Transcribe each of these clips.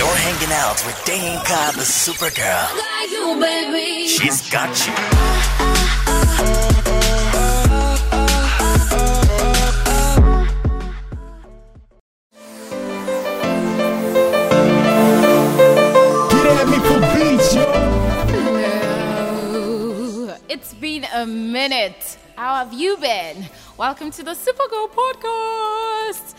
You're hanging out with Deyinka, the Supergirl. Like you, baby. She's got you. Get at me for beats, yo. Hello. It's been a minute. How have you been? Welcome to the Supergirl podcast.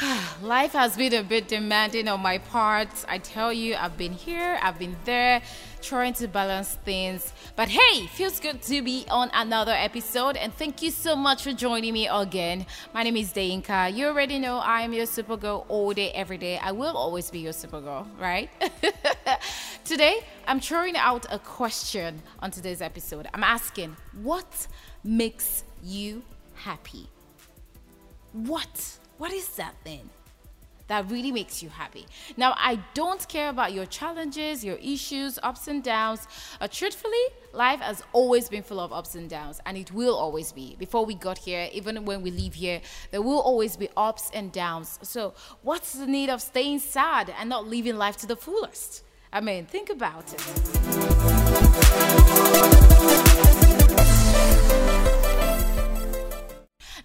Life has been a bit demanding on my part. I tell you, I've been here, I've been there, trying to balance things. But hey, feels good to be on another episode. And thank you so much for joining me again. My name is Deyinka. You already know I am your Supergirl all day, every day. I will always be your Supergirl, right? Today, I'm throwing out a question on today's episode. I'm asking, what makes you happy? What? What is that then? that really makes you happy? Now, I don't care about your challenges, your issues, ups and downs. Uh, truthfully, life has always been full of ups and downs, and it will always be. Before we got here, even when we leave here, there will always be ups and downs. So, what's the need of staying sad and not living life to the fullest? I mean, think about it.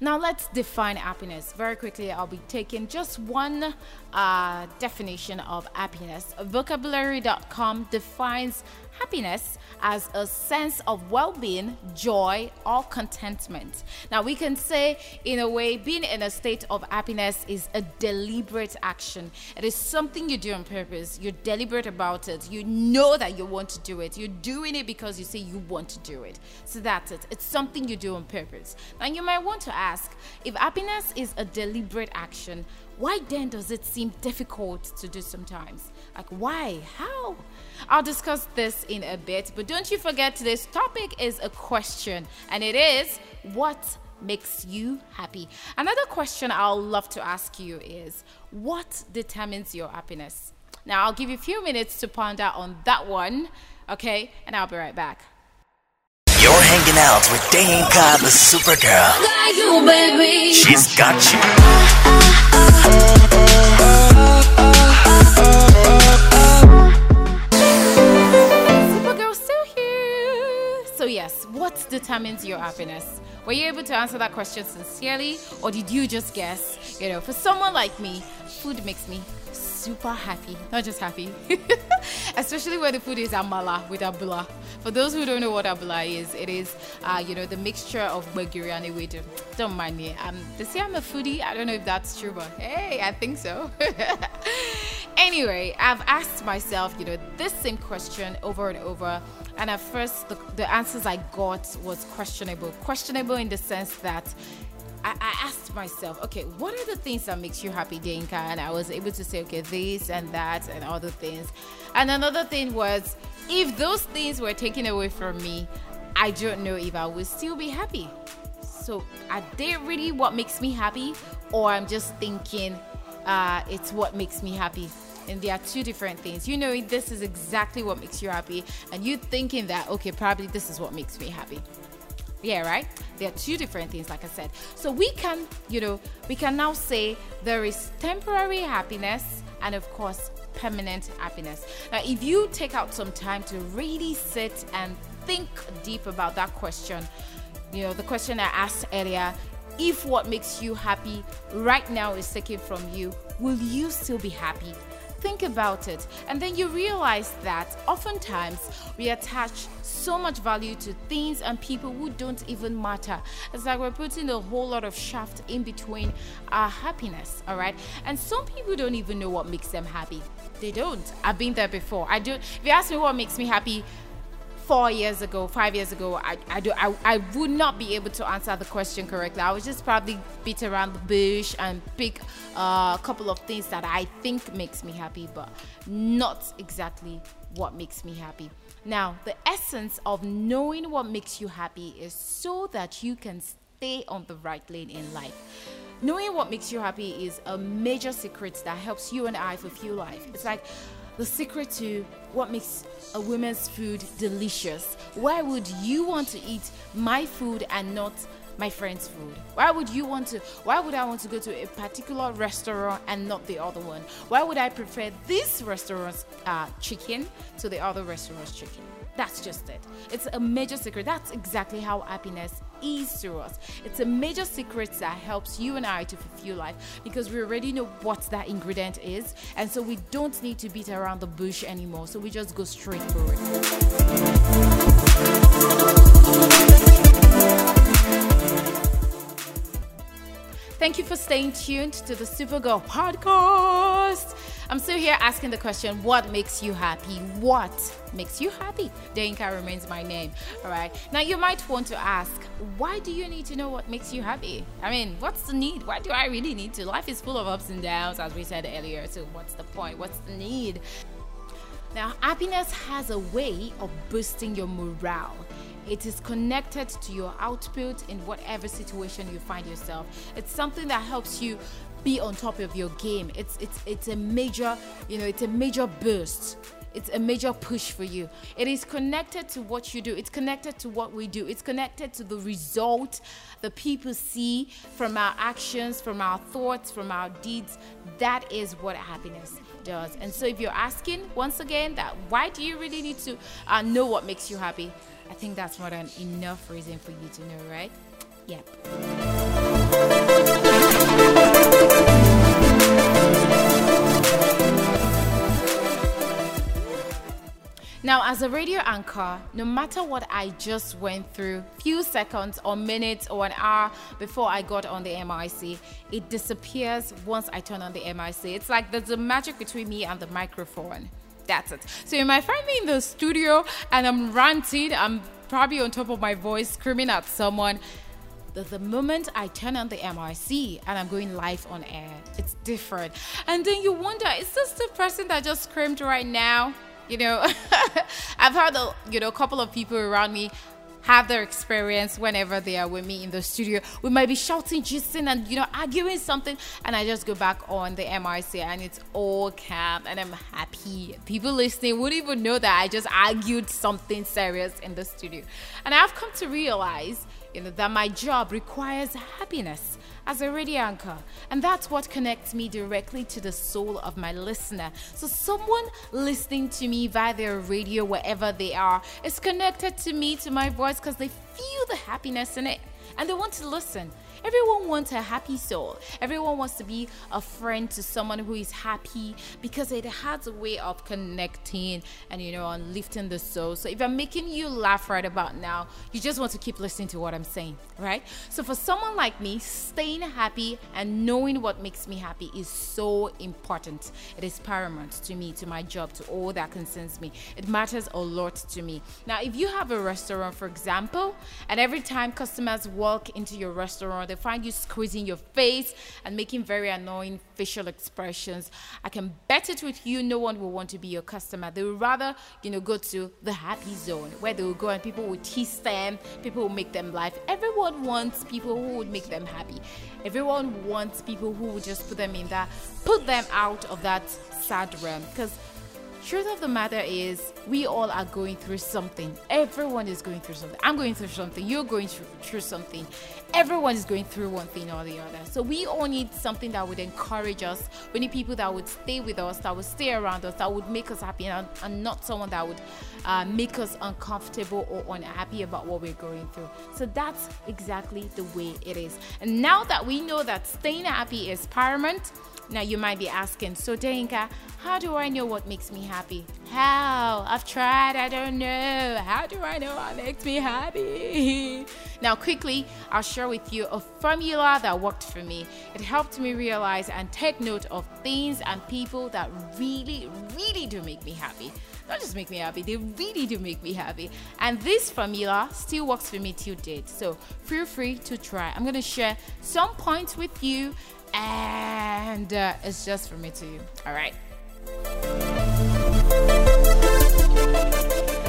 Now let's define happiness. Very quickly, I'll be taking just one uh, definition of happiness. Vocabulary.com defines happiness as a sense of well being, joy, or contentment. Now, we can say, in a way, being in a state of happiness is a deliberate action. It is something you do on purpose. You're deliberate about it. You know that you want to do it. You're doing it because you say you want to do it. So that's it. It's something you do on purpose. Now, you might want to ask if happiness is a deliberate action, why then does it seem difficult to do sometimes? Like, why? How? I'll discuss this in a bit, but don't you forget today's topic is a question, and it is what makes you happy? Another question I'll love to ask you is what determines your happiness? Now, I'll give you a few minutes to ponder on that one, okay? And I'll be right back. You're hanging out with Deyinka, the Supergirl. Like you, baby. She's got you. Supergirl still here. So yes, what determines your happiness? Were you able to answer that question sincerely, or did you just guess? You know, for someone like me, food makes me super happy. Not just happy, especially where the food is amala with abula. For those who don't know what abula is, it is, uh, you know, the mixture of gbegiri and ewedu. Don't mind me. Um, they say I'm a foodie. I don't know if that's true, but hey, I think so. anyway, I've asked myself, you know, this same question over and over. And at first, the, the answers I got was questionable. Questionable in the sense that I, I asked myself, okay, what are the things that makes you happy, Deyinka? And I was able to say, okay, this and that and other things. And another thing was, if those things were taken away from me, I don't know if I would still be happy. So are they really what makes me happy? Or I'm just thinking uh, it's what makes me happy? And there are two different things. You know, this is exactly what makes you happy, and you thinking that, okay, probably this is what makes me happy. Yeah, right? There are two different things, like I said. So we can, you know, we can now say there is temporary happiness and, of course, permanent happiness. Now, if you take out some time to really sit and think deep about that question, you know, the question I asked earlier if what makes you happy right now is taken from you, will you still be happy? Think about it, and then you realize that oftentimes we attach so much value to things and people who don't even matter. It's like we're putting a whole lot of shaft in between our happiness, all right? And some people don't even know what makes them happy. They don't. I've been there before. I do. If you ask me what makes me happy, four years ago, five years ago, I, I, do, I, I would not be able to answer the question correctly. I would just probably beat around the bush and pick uh, a couple of things that I think makes me happy, but not exactly what makes me happy. Now, the essence of knowing what makes you happy is so that you can stay on the right lane in life. Knowing what makes you happy is a major secret that helps you and I fulfill life. It's like the secret to what makes a woman's food delicious. Why would you want to eat my food and not my friend's food? Why would you want to? Why would I want to go to a particular restaurant and not the other one? Why would I prefer this restaurant's uh, chicken to the other restaurant's chicken? That's just it. It's a major secret. That's exactly how happiness is to us. It's a major secret that helps you and I to fulfill life because we already know what that ingredient is. And so we don't need to beat around the bush anymore. So we just go straight for it. Thank you for staying tuned to the Supergirl podcast. I'm still here asking the question what makes you happy? What makes you happy? Deyinka remains my name. All right. Now, you might want to ask, why do you need to know what makes you happy? I mean, what's the need? Why do I really need to? Life is full of ups and downs, as we said earlier. So, what's the point? What's the need? Now, happiness has a way of boosting your morale. It is connected to your output in whatever situation you find yourself. It's something that helps you be on top of your game. It's it's it's a major, you know, it's a major boost. It's a major push for you. It is connected to what you do. It's connected to what we do. It's connected to the result the people see from our actions, from our thoughts, from our deeds. That is what happiness does. And so, if you're asking once again that why do you really need to uh, know what makes you happy? I think that's more than enough reason for you to know, right? Yep. Now, as a radio anchor, no matter what I just went through, few seconds or minutes or an hour before I got on the MIC, it disappears once I turn on the MIC. It's like there's a magic between me and the microphone. That's it. So you might find me in the studio and I'm ranting. I'm probably on top of my voice, screaming at someone. The, the moment I turn on the MRC and I'm going live on air, it's different. And then you wonder, is this the person that just screamed right now? You know, I've had a you know a couple of people around me have their experience whenever they are with me in the studio. We might be shouting, gisting, and you know, arguing something, and I just go back on the MRC and it's all calm and I'm happy. People listening wouldn't even know that I just argued something serious in the studio. And I've come to realize, you know, that my job requires happiness as a radio anchor. And that's what connects me directly to the soul of my listener. So, someone listening to me via their radio, wherever they are, is connected to me, to my voice, because they feel the happiness in it and they want to listen. Everyone wants a happy soul. Everyone wants to be a friend to someone who is happy because it has a way of connecting and you know, and lifting the soul. So if I'm making you laugh right about now, you just want to keep listening to what I'm saying, right? So for someone like me, staying happy and knowing what makes me happy is so important. It is paramount to me, to my job, to all that concerns me. It matters a lot to me. Now, if you have a restaurant, for example, and every time customers walk into your restaurant, they find you squeezing your face and making very annoying facial expressions, I can bet it with you, no one will want to be your customer. They would rather, you know, go to the happy zone where they will go and people will tease them, people will make them laugh. Everyone wants people who would make them happy. Everyone wants people who would just put them in that, put them out of that sad realm. Because truth of the matter is we all are going through something. Everyone is going through something. I'm going through something. You're going through, through something. Everyone is going through one thing or the other. So we all need something that would encourage us. We need people that would stay with us that would stay around us that would make us happy and, and not someone that would uh, make us uncomfortable or unhappy about what we're going through. So that's exactly the way it is. And now that we know that staying happy is paramount now you might be asking, so Deyinka, how do I know what makes me happy? How? I've tried, I don't know. How do I know what makes me happy? Now, quickly, I'll share with you a formula that worked for me. It helped me realize and take note of things and people that really, really do make me happy. Not just make me happy, they really do make me happy. And this formula still works for me till date. So feel free to try. I'm gonna share some points with you and uh, it's just for me to you. All right.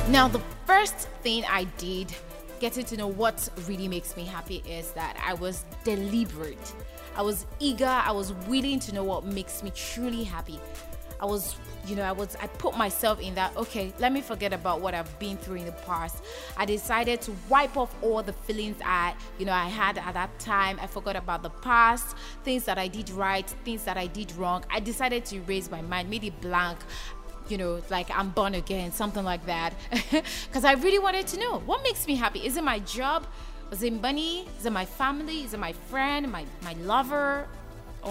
Now, the first thing I did getting to know what really makes me happy is that I was deliberate. I was eager, I was willing to know what makes me truly happy. I was you know, I was I put myself in that okay, let me forget about what I've been through in the past. I decided to wipe off all the feelings I, you know, I had at that time. I forgot about the past, things that I did right, things that I did wrong. I decided to erase my mind, made it blank you know, like I'm born again, something like that. Because I really wanted to know what makes me happy. Is it my job? Is it money? Is it my family? Is it my friend? My my lover?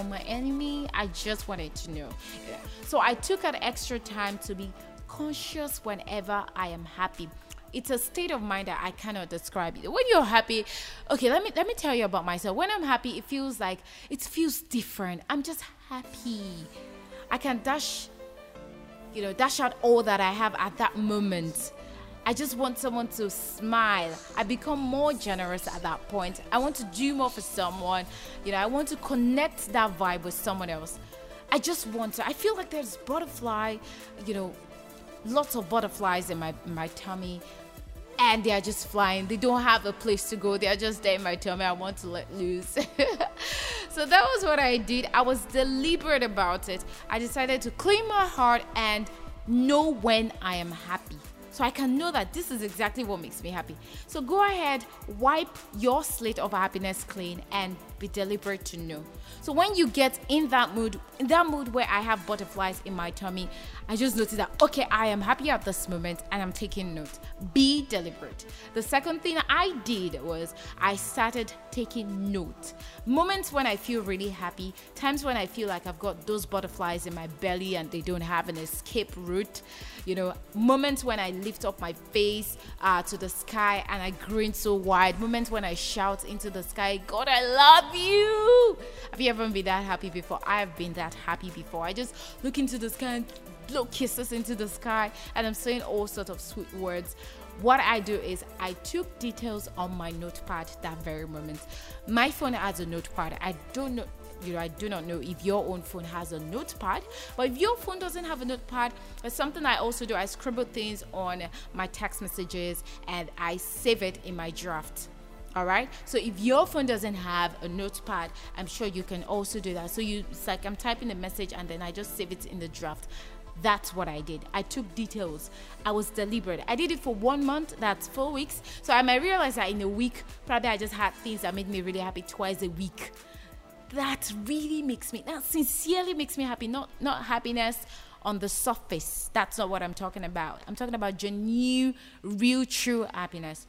My enemy? I just wanted to know. Yeah. So I took an extra time to be conscious whenever I am happy. It's a state of mind that I cannot describe. It. When you're happy, okay, let me let me tell you about myself. When I'm happy, it feels like it feels different. I'm just happy. I can dash you know, dash out all that I have at that moment. I just want someone to smile. I become more generous at that point. I want to do more for someone. You know, I want to connect that vibe with someone else. I just want to. I feel like there's butterfly, you know, lots of butterflies in my my tummy and they are just flying. They don't have a place to go. They are just there in my tummy. I want to let loose. so that was what I did. I was deliberate about it. I decided to clean my heart and know when I am happy so I can know that this is exactly what makes me happy. So go ahead, wipe your slate of happiness clean and be deliberate to know. So when you get in that mood, in that mood where I have butterflies in my tummy, I just notice that okay, I am happy at this moment and I'm taking note. Be deliberate. The second thing I did was I started taking note. Moments when I feel really happy, times when I feel like I've got those butterflies in my belly and they don't have an escape route, you know, moments when I lift up my face uh, to the sky and I grin so wide, moments when I shout into the sky, God, I love you. Have you ever been that happy before? I have been that happy before. I just look into the sky and blow kisses into the sky and I'm saying all sorts of sweet words. What I do is I took details on my notepad that very moment. My phone has a notepad. I don't know you know, I do not know if your own phone has a notepad, but if your phone doesn't have a notepad, it's something I also do. I scribble things on my text messages and I save it in my draft all right so if your phone doesn't have a notepad i'm sure you can also do that so you it's like i'm typing a message and then i just save it in the draft that's what I did. I took details. I was deliberate. I did it for one month. That's four weeks. So I might realize that in a week, probably I just had things that made me really happy twice a week. That really makes me. That sincerely makes me happy. Not not happiness on the surface. That's not what I'm talking about. I'm talking about genuine, real, true happiness.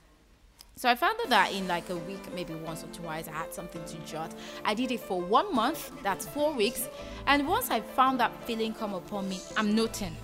So I found that in like a week, maybe once or twice, I had something to jot. I did it for one month, that's four weeks. And once I found that feeling come upon me, I'm noting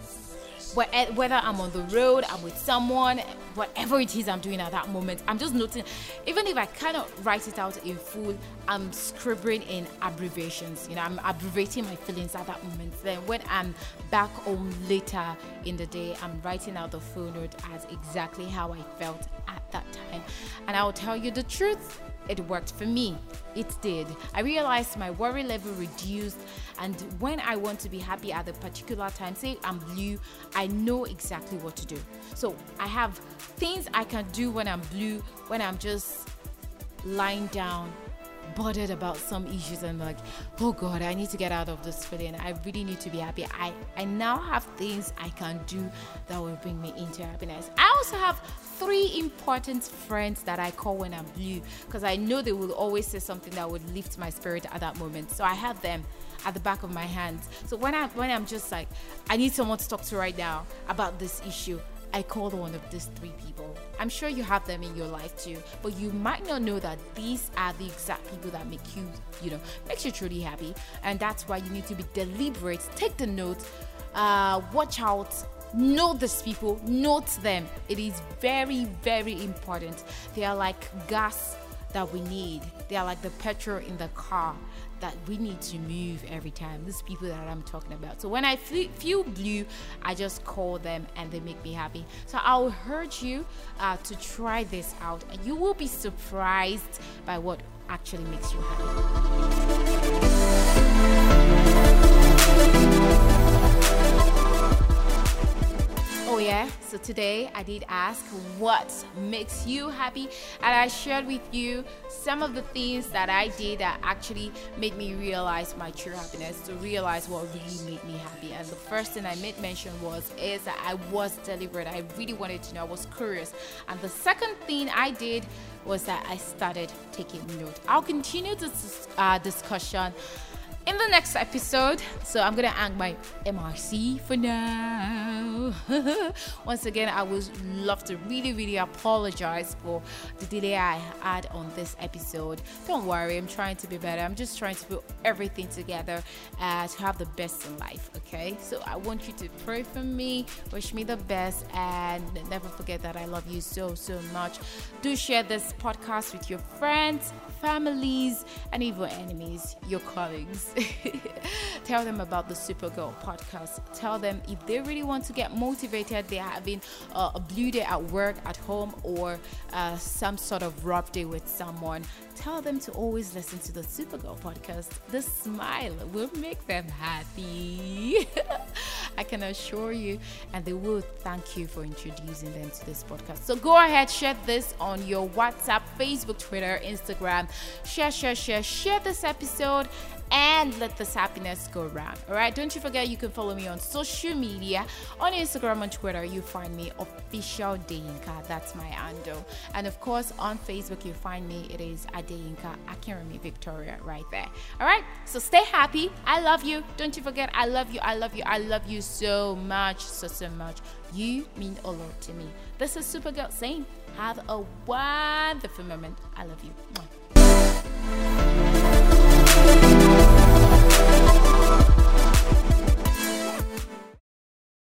eh, whether I'm on the road, I'm with someone, whatever it is I'm doing at that moment, I'm just noting. Even if I cannot write it out in full, I'm scribbling in abbreviations. You know, I'm abbreviating my feelings at that moment. Then when I'm back home later in the day, I'm writing out the full note as exactly how I felt at that time. And I will tell you the truth it worked for me. It did. I realized my worry level reduced, and when I want to be happy at a particular time, say I'm blue, I know exactly what to do. So I have things I can do when I'm blue, when I'm just lying down bothered about some issues and like oh god i need to get out of this feeling. I really need to be happy. I i now have things i can do that will bring me into happiness. I also have three important friends that i call when i'm blue because i know they will always say something that would lift my spirit at that moment. So i have them at the back of my hands. So when i when i'm just like i need someone to talk to right now about this issue I called one of these three people. I'm sure you have them in your life too, but you might not know that these are the exact people that make you, you know, makes you truly happy. And that's why you need to be deliberate. Take the note, uh, watch out, know these people, note them. It is very, very important. They are like gas that we need. They are like the petrol in the car that we need to move every time. These people that I'm talking about. So when I feel blue, I just call them and they make me happy. So I'll urge you uh, to try this out, and you will be surprised by what actually makes you happy. So today I did ask what makes you happy, and I shared with you some of the things that I did that actually made me realize my true happiness, to realize what really made me happy. And the first thing I made mention was is that I was deliberate. I really wanted to know. I was curious. And the second thing I did was that I started taking note. I'll continue this uh, discussion in the next episode. So I'm gonna hang my MRC for now. Once again, I would love to really, really apologize for the delay I had on this episode. Don't worry, I'm trying to be better. I'm just trying to put everything together uh, to have the best in life. Okay, so I want you to pray for me, wish me the best, and never forget that I love you so, so much. Do share this podcast with your friends, families, and even enemies, your colleagues. Tell them about the Supergirl podcast. Tell them if they really want to get motivated, they're having uh, a blue day at work, at home, or uh, some sort of rough day with someone. Tell them to always listen to the Supergirl podcast. The smile will make them happy. I can assure you, and they will thank you for introducing them to this podcast. So go ahead, share this on your WhatsApp, Facebook, Twitter, Instagram. Share, share, share, share this episode and let this happiness go around. All right, don't you forget you can follow me on social media on Instagram and Twitter. You find me official Deyinka, that's my handle, and of course on Facebook you find me. It is Adeyinka Akinremi Victoria right there. All right, so stay happy. I love you. Don't you forget I love you. I love you. I love you so much, so so much. You mean a lot to me. This is Supergirl saying, have a wonderful moment. I love you. Thank you.